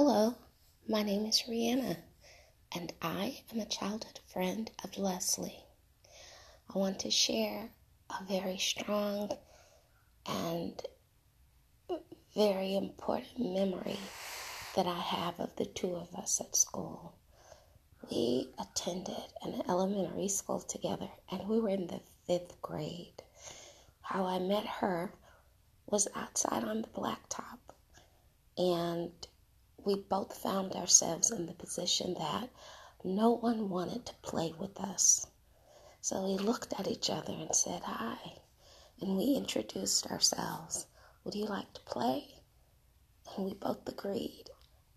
Hello, my name is Rihanna, and I am a childhood friend of Leslie. I want to share a very strong and very important memory that I have of the two of us at school. We attended an elementary school together, and we were in the fifth grade. How I met her was outside on the blacktop, and we both found ourselves in the position that no one wanted to play with us. So we looked at each other and said, Hi. And we introduced ourselves. Would you like to play? And we both agreed.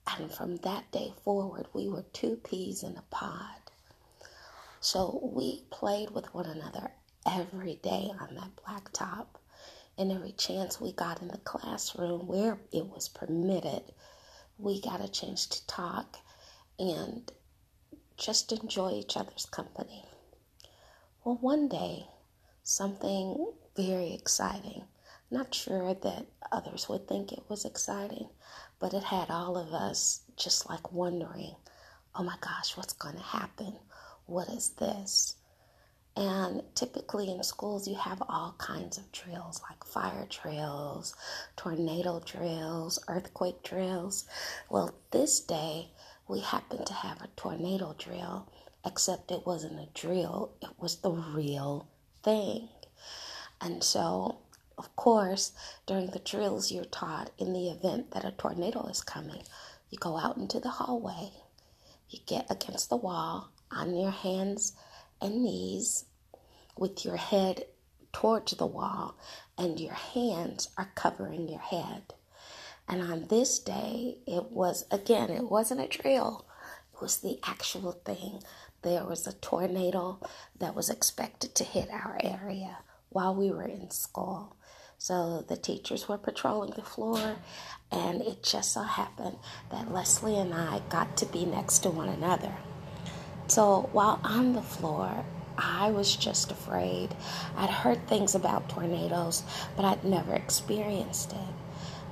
And from that day forward, we were two peas in a pod. So we played with one another every day on that blacktop. And every chance we got in the classroom where it was permitted, we got a chance to talk and just enjoy each other's company. Well, one day, something very exciting, not sure that others would think it was exciting, but it had all of us just like wondering, oh my gosh, what's going to happen? What is this? And typically in schools, you have all kinds of drills like fire drills, tornado drills, earthquake drills. Well, this day we happened to have a tornado drill, except it wasn't a drill, it was the real thing. And so, of course, during the drills, you're taught in the event that a tornado is coming, you go out into the hallway, you get against the wall on your hands and knees with your head towards the wall and your hands are covering your head. And on this day, it was again, it wasn't a drill, it was the actual thing. There was a tornado that was expected to hit our area while we were in school. So the teachers were patrolling the floor, and it just so happened that Leslie and I got to be next to one another. So while on the floor, I was just afraid. I'd heard things about tornadoes, but I'd never experienced it.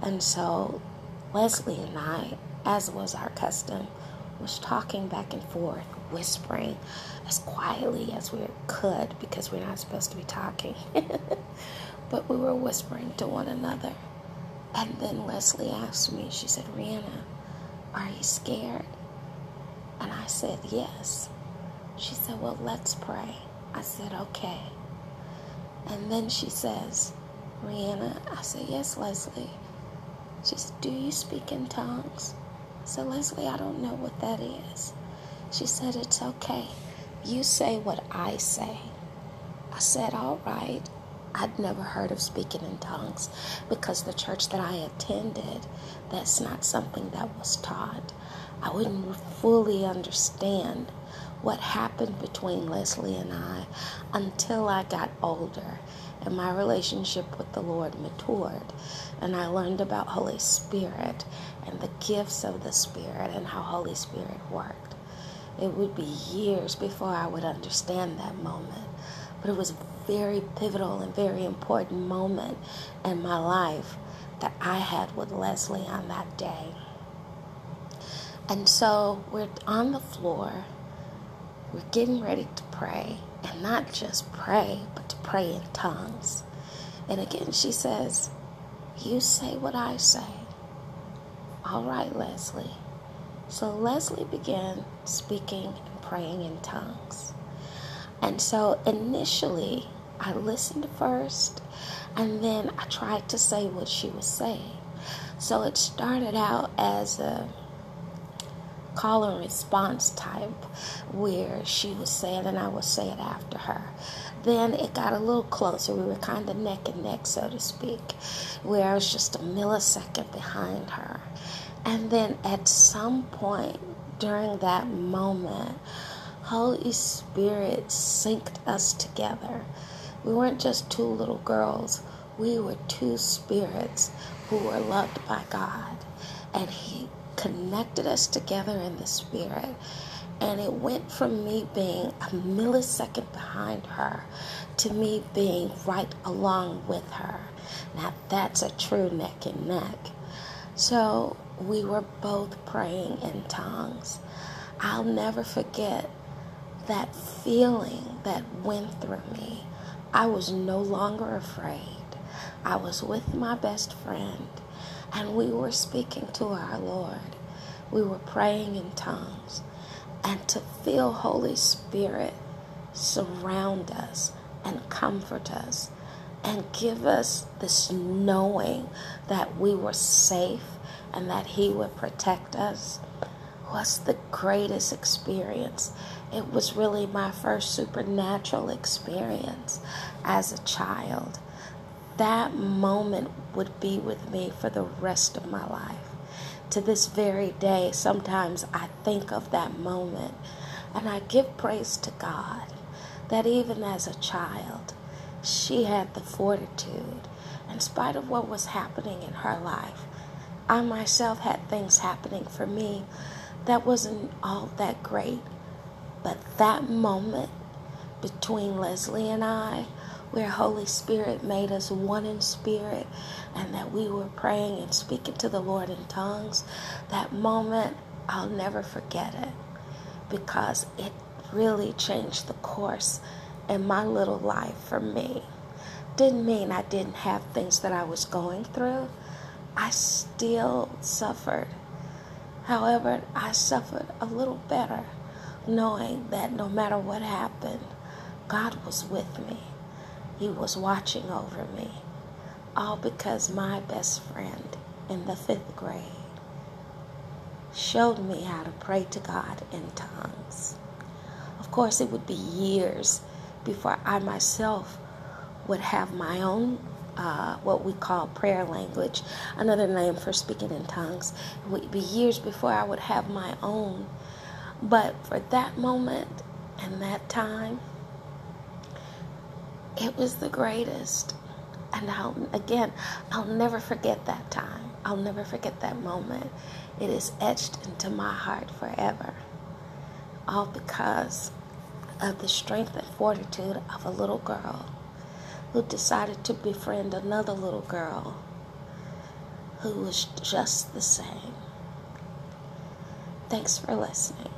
And so Leslie and I, as was our custom, was talking back and forth, whispering as quietly as we could because we're not supposed to be talking. but we were whispering to one another. And then Leslie asked me, she said, Rihanna, are you scared? And I said, Yes. She said, Well, let's pray. I said, Okay. And then she says, Rihanna, I said, Yes, Leslie. She said, Do you speak in tongues? I said, Leslie, I don't know what that is. She said, It's okay. You say what I say. I said, All right. I'd never heard of speaking in tongues because the church that I attended, that's not something that was taught. I wouldn't fully understand what happened between Leslie and I until I got older and my relationship with the Lord matured and I learned about Holy Spirit and the gifts of the Spirit and how Holy Spirit worked. It would be years before I would understand that moment, but it was a very pivotal and very important moment in my life that I had with Leslie on that day. And so we're on the floor we're getting ready to pray, and not just pray, but to pray in tongues. And again, she says, You say what I say. All right, Leslie. So Leslie began speaking and praying in tongues. And so initially, I listened first, and then I tried to say what she was saying. So it started out as a call and response type where she would say it and I would say it after her. Then it got a little closer. We were kind of neck and neck, so to speak, where I was just a millisecond behind her. And then at some point during that moment, Holy Spirit synced us together. We weren't just two little girls, we were two spirits who were loved by God. And He connected us together in the spirit. And it went from me being a millisecond behind her to me being right along with her. Now that's a true neck and neck. So we were both praying in tongues. I'll never forget that feeling that went through me. I was no longer afraid. I was with my best friend, and we were speaking to our Lord. We were praying in tongues. And to feel Holy Spirit surround us and comfort us and give us this knowing that we were safe and that He would protect us was the greatest experience. It was really my first supernatural experience as a child. That moment would be with me for the rest of my life. To this very day, sometimes I think of that moment and I give praise to God that even as a child, she had the fortitude, in spite of what was happening in her life. I myself had things happening for me that wasn't all that great. But that moment between Leslie and I, where Holy Spirit made us one in spirit and that we were praying and speaking to the Lord in tongues, that moment, I'll never forget it because it really changed the course in my little life for me. Didn't mean I didn't have things that I was going through. I still suffered. However, I suffered a little better knowing that no matter what happened, God was with me. He was watching over me. All because my best friend in the fifth grade showed me how to pray to God in tongues. Of course, it would be years before I myself would have my own, uh, what we call prayer language, another name for speaking in tongues. It would be years before I would have my own. But for that moment and that time, it was the greatest. And I'll, again, I'll never forget that time. I'll never forget that moment. It is etched into my heart forever. All because of the strength and fortitude of a little girl who decided to befriend another little girl who was just the same. Thanks for listening.